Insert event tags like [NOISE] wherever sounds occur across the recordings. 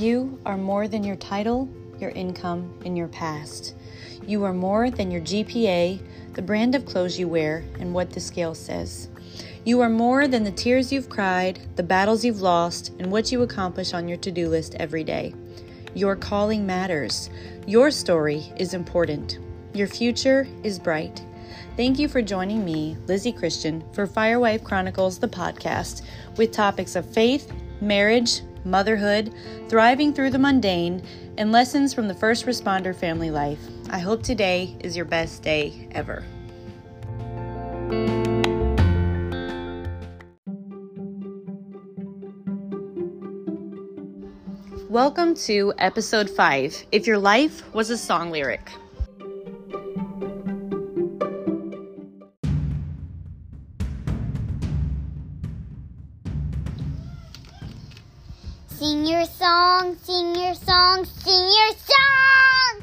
You are more than your title, your income, and your past. You are more than your GPA, the brand of clothes you wear, and what the scale says. You are more than the tears you've cried, the battles you've lost, and what you accomplish on your to do list every day. Your calling matters. Your story is important. Your future is bright. Thank you for joining me, Lizzy Christian, for Firewife Chronicles, the podcast, with topics of faith, marriage, motherhood, thriving through the mundane, and lessons from the first responder family life. I hope today is your best day ever. Welcome to episode 5 If Your Life Was a Song Lyric. Sing your song, sing your song, sing your song!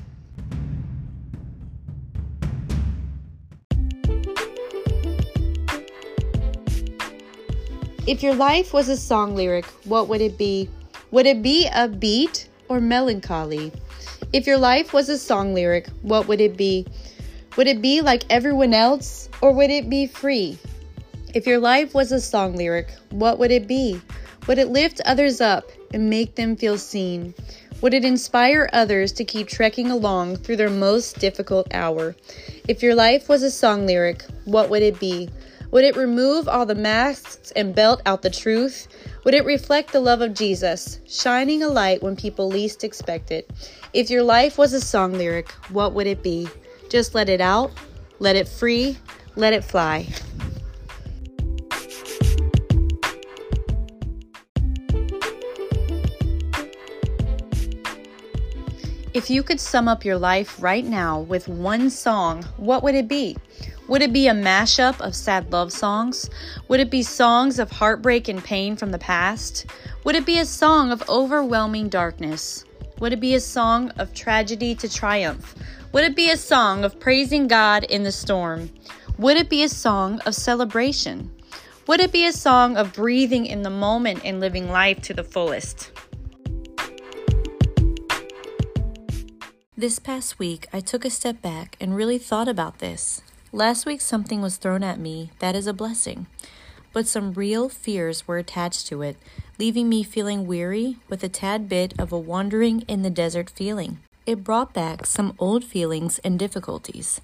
If your life was a song lyric, what would it be? Would it be upbeat or melancholy? If your life was a song lyric, what would it be? Would it be like everyone else or would it be free? If your life was a song lyric, what would it be? Would it lift others up and make them feel seen? Would it inspire others to keep trekking along through their most difficult hour? If your life was a song lyric, what would it be? Would it remove all the masks and belt out the truth? Would it reflect the love of Jesus, shining a light when people least expect it? If your life was a song lyric, what would it be? Just let it out, let it free, let it fly. If you could sum up your life right now with one song, what would it be? Would it be a mashup of sad love songs? Would it be songs of heartbreak and pain from the past? Would it be a song of overwhelming darkness? Would it be a song of tragedy to triumph? Would it be a song of praising God in the storm? Would it be a song of celebration? Would it be a song of breathing in the moment and living life to the fullest? This past week, I took a step back and really thought about this. Last week, something was thrown at me that is a blessing, but some real fears were attached to it, leaving me feeling weary with a tad bit of a wandering in the desert feeling. It brought back some old feelings and difficulties.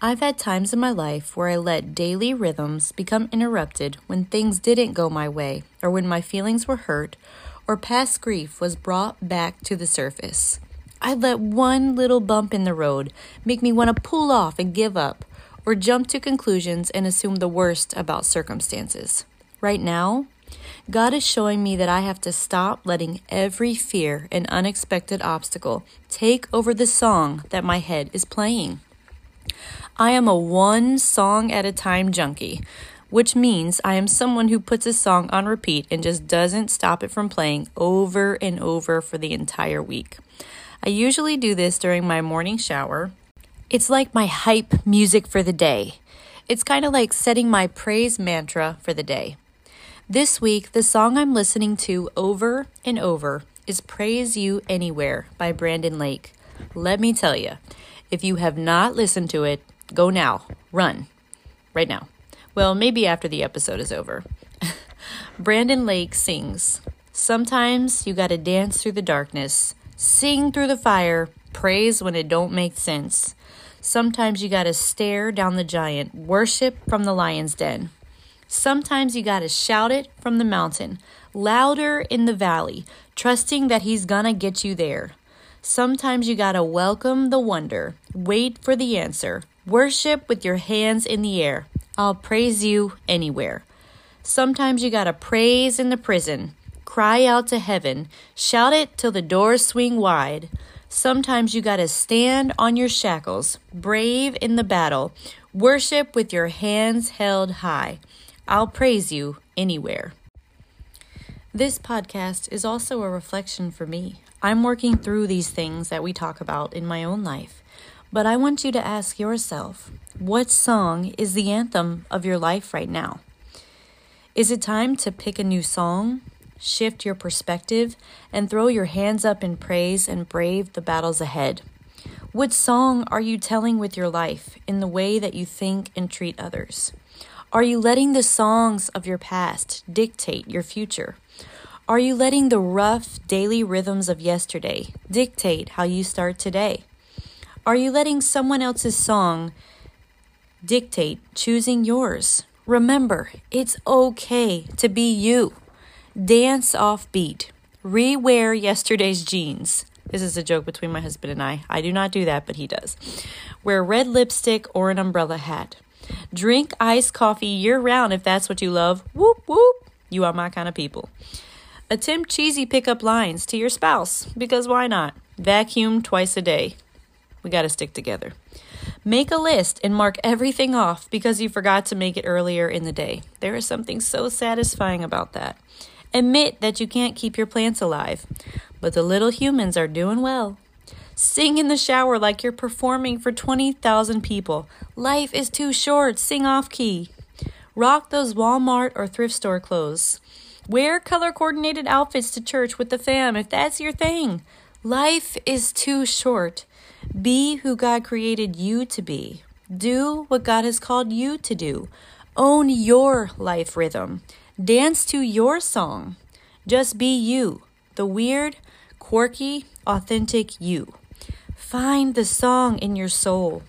I've had times in my life where I let daily rhythms become interrupted when things didn't go my way, or when my feelings were hurt, or past grief was brought back to the surface. I let one little bump in the road make me want to pull off and give up, or jump to conclusions and assume the worst about circumstances. Right now, God is showing me that I have to stop letting every fear and unexpected obstacle take over the song that my head is playing. I am a one song at a time junkie, which means I am someone who puts a song on repeat and just doesn't stop it from playing over and over for the entire week. I usually do this during my morning shower it's like my hype music for the day. It's kind of like setting my praise mantra for the day. This week, the song I'm listening to over and over is Praise You Anywhere by Brandon Lake. Let me tell you, if you have not listened to it, go now. Run. Right now. Well, maybe after the episode is over. [LAUGHS] Brandon Lake sings Sometimes you gotta dance through the darkness, sing through the fire, praise when it don't make sense. Sometimes you got to stare down the giant, worship from the lion's den. Sometimes you got to shout it from the mountain, louder in the valley, trusting that he's gonna get you there. Sometimes you gotta welcome the wonder, wait for the answer, worship with your hands in the air. I'll praise you anywhere. Sometimes you gotta praise in the prison, cry out to heaven, shout it till the doors swing wide. Sometimes you got to stand on your shackles, brave in the battle, worship with your hands held high. I'll praise you anywhere. This podcast is also a reflection for me. I'm working through these things that we talk about in my own life. But I want you to ask yourself what song is the anthem of your life right now? Is it time to pick a new song, shift your perspective, and throw your hands up in praise and brave the battles ahead? What song are you telling with your life in the way that you think and treat others? Are you letting the songs of your past dictate your future? Are you letting the rough daily rhythms of yesterday dictate how you start today? Are you letting someone else's song dictate choosing yours? Remember, it's okay to be you. Dance off beat. Rewear yesterday's jeans. This is a joke between my husband and I. I do not do that, but he does. Wear red lipstick or an umbrella hat. Drink iced coffee year round if that's what you love. Whoop, whoop. You are my kind of people. Attempt cheesy pickup lines to your spouse, because why not? Vacuum twice a day. We got to stick together. Make a list and mark everything off because you forgot to make it earlier in the day. There is something so satisfying about that. Admit that you can't keep your plants alive, but the little humans are doing well. Sing in the shower like you're performing for 20,000 people. Life is too short. Sing off key. Rock those Walmart or thrift store clothes. Wear color coordinated outfits to church with the fam if that's your thing. Life is too short. Be who God created you to be. Do what God has called you to do. Own your life rhythm. Dance to your song. Just be you, the weird, quirky, authentic you. Find the song in your soul.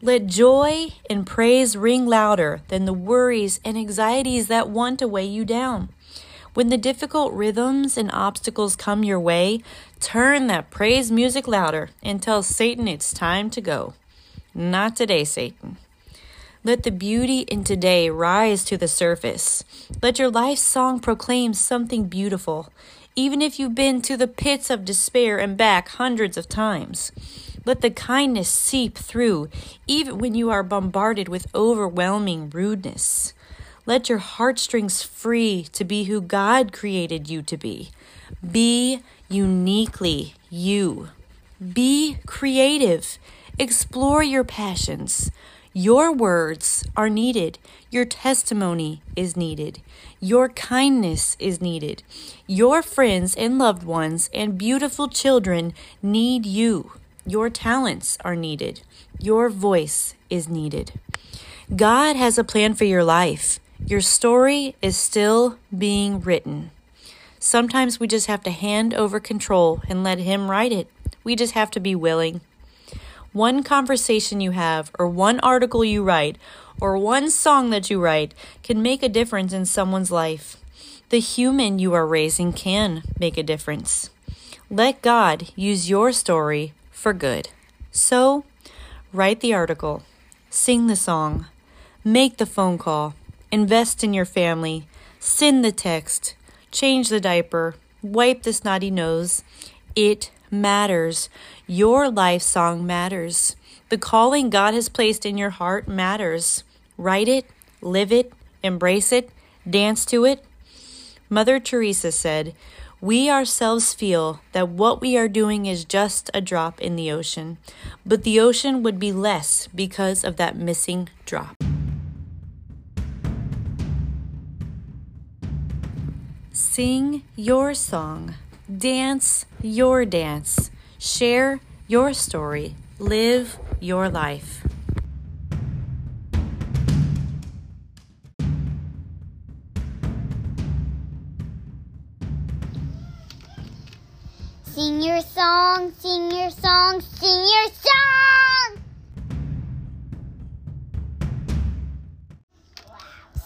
Let joy and praise ring louder than the worries and anxieties that want to weigh you down. When the difficult rhythms and obstacles come your way, turn that praise music louder and tell Satan it's time to go. Not today, Satan. Let the beauty in today rise to the surface. Let your life song proclaim something beautiful, even if you've been to the pits of despair and back hundreds of times. Let the kindness seep through, even when you are bombarded with overwhelming rudeness. Let your heartstrings free to be who God created you to be. Be uniquely you. Be creative. Explore your passions. Your words are needed. Your testimony is needed. Your kindness is needed. Your friends and loved ones and beautiful children need you. Your talents are needed. Your voice is needed. God has a plan for your life. Your story is still being written. Sometimes we just have to hand over control and let Him write it. We just have to be willing. One conversation you have, or one article you write, or one song that you write can make a difference in someone's life. The human you are raising can make a difference. Let God use your story for good. So, write the article, sing the song, make the phone call invest in your family, send the text, change the diaper, wipe the snotty nose. It matters. Your life song matters. The calling God has placed in your heart matters. Write it, live it, embrace it, dance to it. Mother Teresa said, We ourselves feel that what we are doing is just a drop in the ocean, but the ocean would be less because of that missing drop. Sing your song, dance your dance, share your story, live your life. Sing your song, sing your song, sing your song!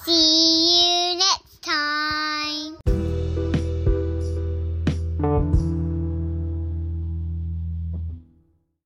See